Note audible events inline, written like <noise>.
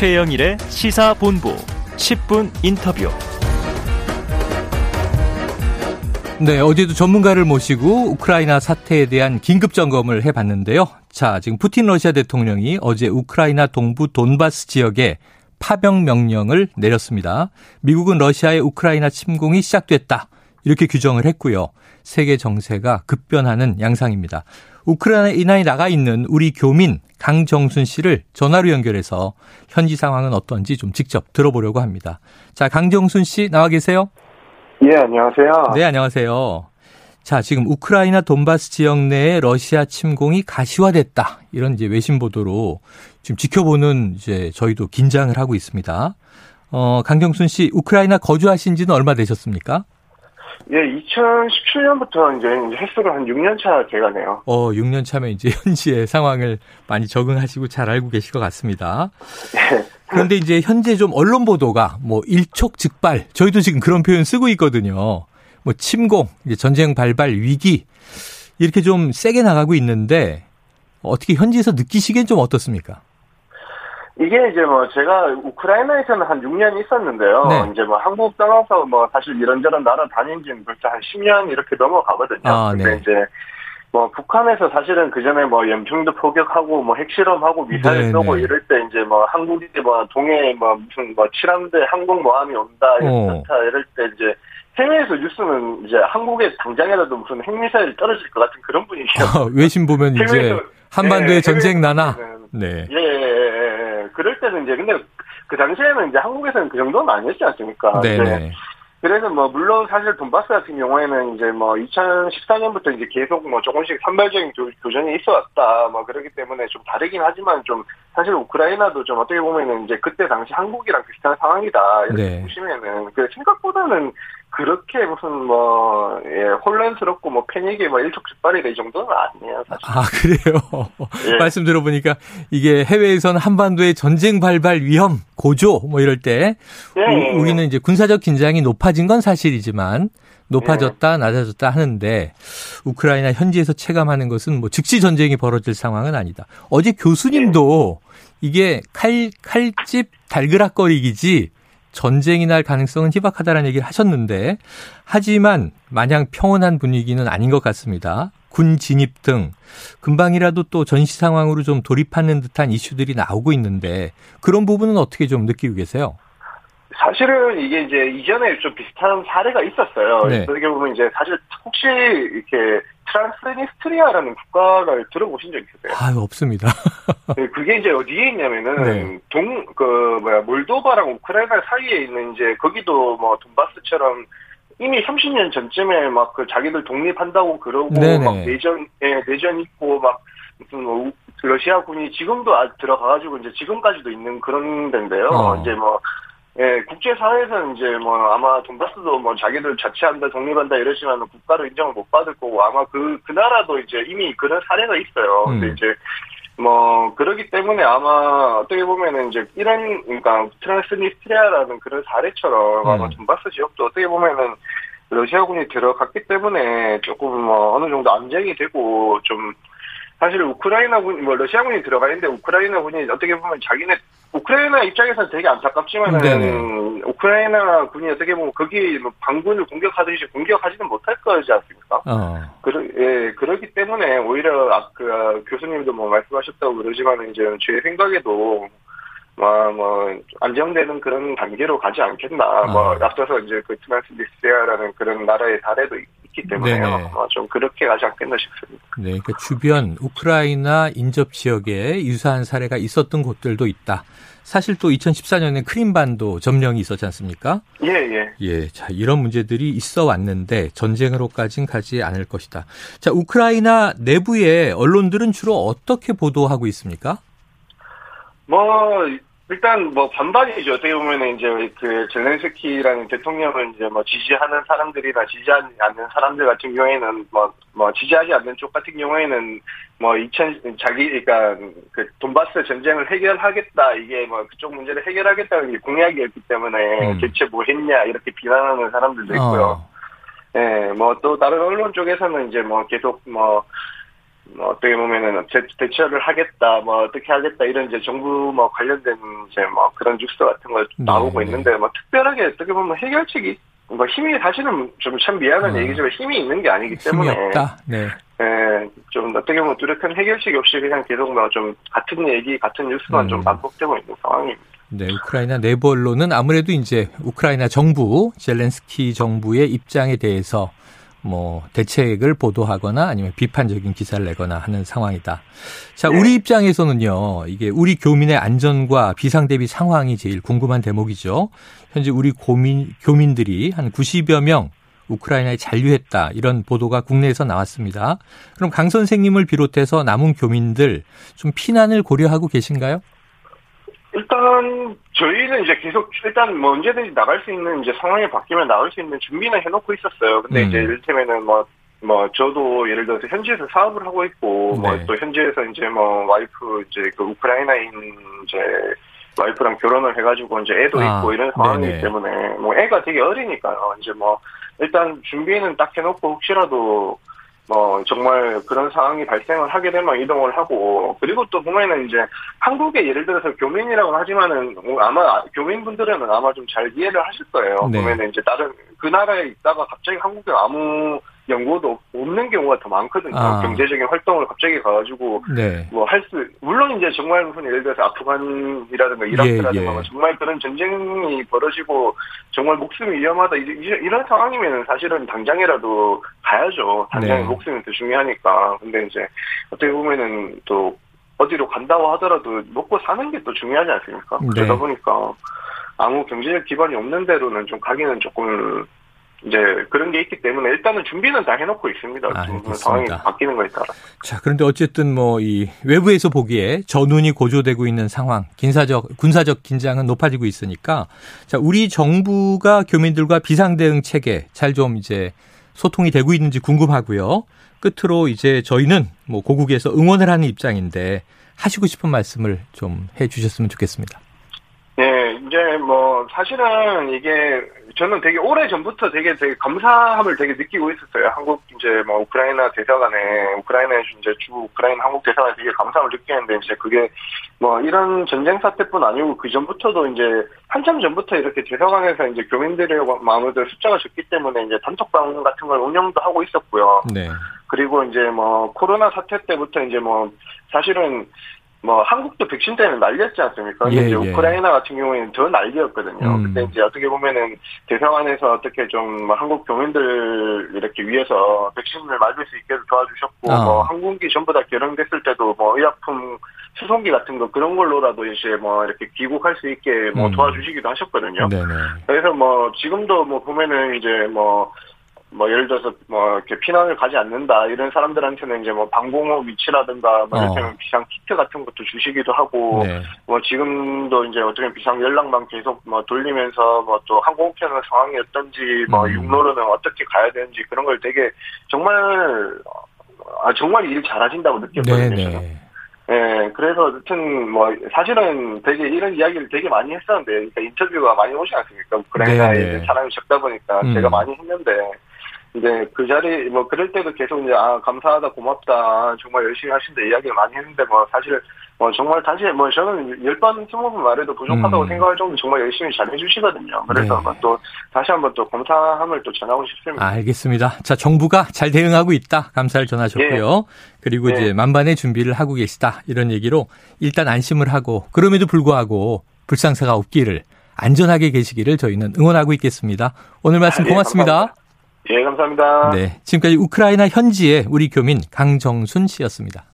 최영일의 시사본부 10분 인터뷰. 네, 어제도 전문가를 모시고 우크라이나 사태에 대한 긴급 점검을 해봤는데요. 자, 지금 푸틴 러시아 대통령이 어제 우크라이나 동부 돈바스 지역에 파병 명령을 내렸습니다. 미국은 러시아의 우크라이나 침공이 시작됐다. 이렇게 규정을 했고요. 세계 정세가 급변하는 양상입니다. 우크라이나에 나가 있는 우리 교민 강정순 씨를 전화로 연결해서 현지 상황은 어떤지 좀 직접 들어보려고 합니다. 자, 강정순 씨 나와 계세요? 예, 안녕하세요. 네, 안녕하세요. 자, 지금 우크라이나 돈바스 지역 내에 러시아 침공이 가시화됐다. 이런 이제 외신 보도로 지금 지켜보는 이제 저희도 긴장을 하고 있습니다. 어, 강경순 씨, 우크라이나 거주하신 지는 얼마 되셨습니까? 예, 2017년부터 이제 횟수로 한 6년 차 돼가네요. 어, 6년 차면 이제 <laughs> 현지의 상황을 많이 적응하시고 잘 알고 계실 것 같습니다. 네. 그런데 이제 현재 좀 언론 보도가 뭐 일촉즉발, 저희도 지금 그런 표현 쓰고 있거든요. 뭐 침공, 이제 전쟁 발발 위기 이렇게 좀 세게 나가고 있는데 어떻게 현지에서 느끼시기엔 좀 어떻습니까? 이게 이제 뭐 제가 우크라이나에서는 한 6년 있었는데요. 네. 이제 뭐 한국 떠나서 뭐 사실 이런저런 나라 다닌 지는 벌써 한 10년 이렇게 넘어가거든요. 아, 근데 네. 이제 뭐 북한에서 사실은 그 전에 뭐 연평도 포격하고 뭐 핵실험하고 미사일 네, 쏘고 네. 이럴 때 이제 뭐 한국이 뭐 동해 뭐 무슨 뭐 칠함대 항공 모함이 온다 어. 이렇다 이럴 때 이제 해외에서 뉴스는 이제 한국의 당장이라도 무슨 핵미사일 떨어질 것 같은 그런 분위기예요. 아, 외신 보면 이제 해외에서- 한반도에 예, 전쟁 나나. 네. 예, 예. 그럴 때는 이제 근데 그 당시에는 이제 한국에서는 그 정도는 아니었지 않습니까? 네네. 네. 그래서 뭐 물론 사실 돈바스 같은 경우에는 이제 뭐 2014년부터 이제 계속 뭐 조금씩 산발적인 교, 교전이 있어왔다 뭐 그렇기 때문에 좀 다르긴 하지만 좀 사실 우크라이나도 좀 어떻게 보면은 이제 그때 당시 한국이랑 비슷한 상황이다 이렇게 네. 보시면은 그 생각보다는 그렇게 무슨 뭐 예, 혼란스럽고 뭐 패닉이 뭐 일촉즉발이다 이 정도는 아니에요 사실. 아, 그래요? <laughs> 예. 말씀 들어보니까 이게 해외에선 한반도의 전쟁 발발 위험, 고조, 뭐 이럴 때 예, 우리는 이제 군사적 긴장이 높아진 건 사실이지만 높아졌다, 낮아졌다 하는데 우크라이나 현지에서 체감하는 것은 뭐 즉시 전쟁이 벌어질 상황은 아니다. 어제 교수님도 이게 칼, 칼집 달그락거리기지 전쟁이 날 가능성은 희박하다라는 얘기를 하셨는데 하지만 마냥 평온한 분위기는 아닌 것 같습니다. 군 진입 등 금방이라도 또 전시 상황으로 좀 돌입하는 듯한 이슈들이 나오고 있는데 그런 부분은 어떻게 좀 느끼고 계세요? 사실은 이게 이제 이전에 좀 비슷한 사례가 있었어요. 네. 어떻게 보면 이제 사실 혹시 이렇게 트란스니스트리아라는 국가를 들어보신 적 있으세요? 아유 없습니다. <laughs> 네, 그게 이제 어디에 있냐면은 네. 동 그 뭐야 몰도바랑 우크라이나 사이에 있는 이제 거기도 뭐 돈바스처럼 이미 30년 전쯤에 막 그 자기들 독립한다고 그러고 네네. 막 내전 예, 내전 있고 막 무슨 뭐 우- 러시아 군이 지금도 아- 들어가가지고 이제 지금까지도 있는 그런 데인데요. 어. 이제 뭐 예, 국제사회에서는 이제 뭐 아마 돈바스도 뭐 자기들 자치한다, 독립한다 이러지만 국가로 인정을 못 받을 거고 아마 그, 그 나라도 이제 이미 그런 사례가 있어요. 근데 음. 이제 뭐, 그러기 때문에 아마 어떻게 보면은 이제 이런, 그러니까 트랜스니스트리아라는 그런 사례처럼 아마 음. 돈바스 지역도 어떻게 보면은 러시아군이 들어갔기 때문에 조금 뭐 어느 정도 안정이 되고 좀 사실 우크라이나군, 뭐 러시아군이 들어가 있는데 우크라이나군이 어떻게 보면 자기네 우크라이나 입장에서는 되게 안타깝지만은 네네. 우크라이나 군이 어떻게 보면 거기 뭐 반군을 공격하듯이 공격하지는 못할 거지 않습니까? 어. 그러, 예, 그렇기 때문에 오히려 아, 그 아, 교수님도 뭐 말씀하셨다고 그러지만 이제 제 생각에도 뭐, 뭐 안정되는 그런 단계로 가지 않겠나. 뭐 아. 앞서서 이제 그 트란스니스트리아라는 그런 나라의 사례도 있- 있기 때문에요. 네네. 어, 좀 그렇게 가지 않겠나 싶습니다. 네, 그 주변 우크라이나 인접 지역에 유사한 사례가 있었던 곳들도 있다. 사실 또 2014년에 크림반도 점령이 있었지 않습니까? 예, 예. 예, 자, 이런 문제들이 있어 왔는데 전쟁으로까진 가지 않을 것이다. 자, 우크라이나 내부의 언론들은 주로 어떻게 보도하고 있습니까? 뭐 일단 뭐 반반이죠. 어떻게 보면은 이제 그 젤렌스키라는 대통령을 이제 뭐 지지하는 사람들이나 지지하지 않는 사람들 같은 경우에는 뭐 뭐 지지하지 않는 쪽 같은 경우에는 뭐 2000 자기 그러니까 그 돈바스 전쟁을 해결하겠다 이게 뭐 그쪽 문제를 해결하겠다는 게 공약이었기 때문에 음. 대체 뭐 했냐 이렇게 비난하는 사람들도 있고요. 어, 예, 뭐또 다른 언론 쪽에서는 이제 뭐 계속 뭐, 뭐 어떻게 보면은 대, 대처를 하겠다, 뭐 어떻게 하겠다 이런 이제 정부 뭐 관련된 이제 뭐 그런 뉴스 같은 거 나오고 네, 있는데 뭐 특별하게 어떻게 보면 해결책이 뭐 힘이 사실은 좀 참 미안한 어. 얘기지만 힘이 있는 게 아니기 힘이 때문에 없다. 네. 예, 좀 어떻게 보면 뚜렷한 해결책이 없이 그냥 계속 뭐 좀 같은 얘기, 같은 뉴스만 음. 좀 반복되고 있는 상황입니다. 네, 우크라이나 내부 언론은 아무래도 이제 우크라이나 정부, 젤렌스키 정부의 입장에 대해서 뭐 대책을 보도하거나 아니면 비판적인 기사를 내거나 하는 상황이다. 자, 네. 우리 입장에서는요. 이게 우리 교민의 안전과 비상 대비 상황이 제일 궁금한 대목이죠. 현재 우리 고민 교민들이 한 90여 명 우크라이나에 잔류했다. 이런 보도가 국내에서 나왔습니다. 그럼 강 선생님을 비롯해서 남은 교민들 좀 피난을 고려하고 계신가요? 일단 저희는 이제 계속 일단 뭐 언제든지 나갈 수 있는 이제 상황이 바뀌면 나갈 수 있는 준비는 해놓고 있었어요. 근데 음. 이제 이를테면은 뭐. 뭐 저도 예를 들어서 현지에서 사업을 하고 있고 네. 뭐또 현지에서 이제 뭐 와이프 이제 그 우크라이나인 이제 와이프랑 결혼을 해가지고 이제 애도 아, 있고 이런 상황이기 네네. 때문에 뭐 애가 되게 어리니까요. 이제 뭐 일단 준비는 딱 해놓고 혹시라도 뭐 정말 그런 상황이 발생을 하게 되면 이동을 하고 그리고 또 보면은 이제 한국에 예를 들어서 교민이라고 하지만은 아마 교민분들은 아마 좀 잘 이해를 하실 거예요. 네. 보면은 이제 다른 그 나라에 있다가 갑자기 한국에 아무 연고도 없는 경우가 더 많거든요. 아. 경제적인 활동을 갑자기 가가지고 네. 뭐할 수 물론 이제 정말 무슨 예를 들어서 아프간이라든가 이라크라든가 예, 예. 뭐 정말 그런 전쟁이 벌어지고 정말 목숨이 위험하다 이- 이- 이런 상황이면 사실은 당장이라도 가야죠. 당장에 네. 목숨이 더 중요하니까. 근데 이제 어떻게 보면은 또 어디로 간다고 하더라도 먹고 사는 게 또 중요하지 않습니까? 네. 그러다 보니까 아무 경제적 기반이 없는 데로는 좀 가기는 조금 이제 그런 게 있기 때문에 일단은 준비는 다 해놓고 있습니다. 아. 상황이 바뀌는 거에 따라. 자, 그런데 어쨌든 뭐 이 외부에서 보기에 전운이 고조되고 있는 상황, 군사적 군사적 긴장은 높아지고 있으니까 자, 우리 정부가 교민들과 비상 대응 체계 잘 좀 이제 소통이 되고 있는지 궁금하고요. 끝으로 이제 저희는 뭐 고국에서 응원을 하는 입장인데 하시고 싶은 말씀을 좀 해 주셨으면 좋겠습니다. 네, 이제 뭐 사실은 이게 저는 되게 오래 전부터 되게 되게 감사함을 되게 느끼고 있었어요. 한국 이제 뭐 우크라이나 대사관에 우크라이나에 이제 주 우크라이나 한국 대사관에 되게 감사함을 느끼는데 이제 그게 뭐 이런 전쟁 사태뿐 아니고 그 전부터도 이제 한참 전부터 이렇게 대사관에서 이제 교민들의 마음들 숫자가 적기 때문에 이제 단톡방 같은 걸 운영도 하고 있었고요. 네. 그리고 이제 뭐 코로나 사태 때부터 이제 뭐 사실은 뭐 한국도 백신 때문에 난리였지 않습니까? 근데 예, 이제 예. 우크라이나 같은 경우에는 더 난리였거든요. 음. 근데 이제 어떻게 보면은 대사관에서 어떻게 좀뭐 한국 교민들 이렇게 위해서 백신을 맞을 수 있게 도와주셨고 아. 뭐 항공기 전부 다 결항됐을 때도 뭐 의약품 수송기 같은 거 그런 걸로라도 이제 뭐 이렇게 귀국할 수 있게 뭐 음. 도와주시기도 하셨거든요. 네네. 그래서 뭐 지금도 뭐 보면은 이제 뭐, 뭐 예를 들어서 뭐 이렇게 피난을 가지 않는다 이런 사람들한테는 이제 뭐 방공호 위치라든가 뭐 어. 이렇게 비상 키트 같은 것도 주시기도 하고 네. 뭐 지금도 이제 어떻게 비상 연락망 계속 뭐 돌리면서 뭐 또 항공편의 상황이 어떤지 뭐 음. 육로로는 어떻게 가야 되는지 그런 걸 되게 정말 아 정말 일 잘하신다고 느꼈거든요. 저는. 네네. 예, 그래서 여튼 뭐 사실은 되게 이런 이야기를 되게 많이 했었는데 그러니까 인터뷰가 많이 오지 않습니까? 우크라이나에 네네. 이제 사람이 적다 보니까 음. 제가 많이 했는데 이제 그 자리 뭐 그럴 때도 계속 이제 아 감사하다 고맙다 정말 열심히 하신다 이야기를 많이 했는데 뭐 사실 뭐 정말 다시 뭐 저는 열 번 스무 번 말해도 부족하다고 음. 생각할 정도 정말 열심히 잘 해주시거든요. 그래서 네. 뭐또 다시 한번 또 감사함을 또 전하고 싶습니다. 알겠습니다. 자, 정부가 잘 대응하고 있다. 감사를 전하셨고요. 그리고 예. 이제 만반의 준비를 하고 계시다. 이런 얘기로 일단 안심을 하고 그럼에도 불구하고 불상사가 없기를 안전하게 계시기를 저희는 응원하고 있겠습니다. 오늘 말씀 아, 예, 고맙습니다. 예, 감사합니다. 네. 지금까지 우크라이나 현지의 우리 교민 강정순 씨였습니다.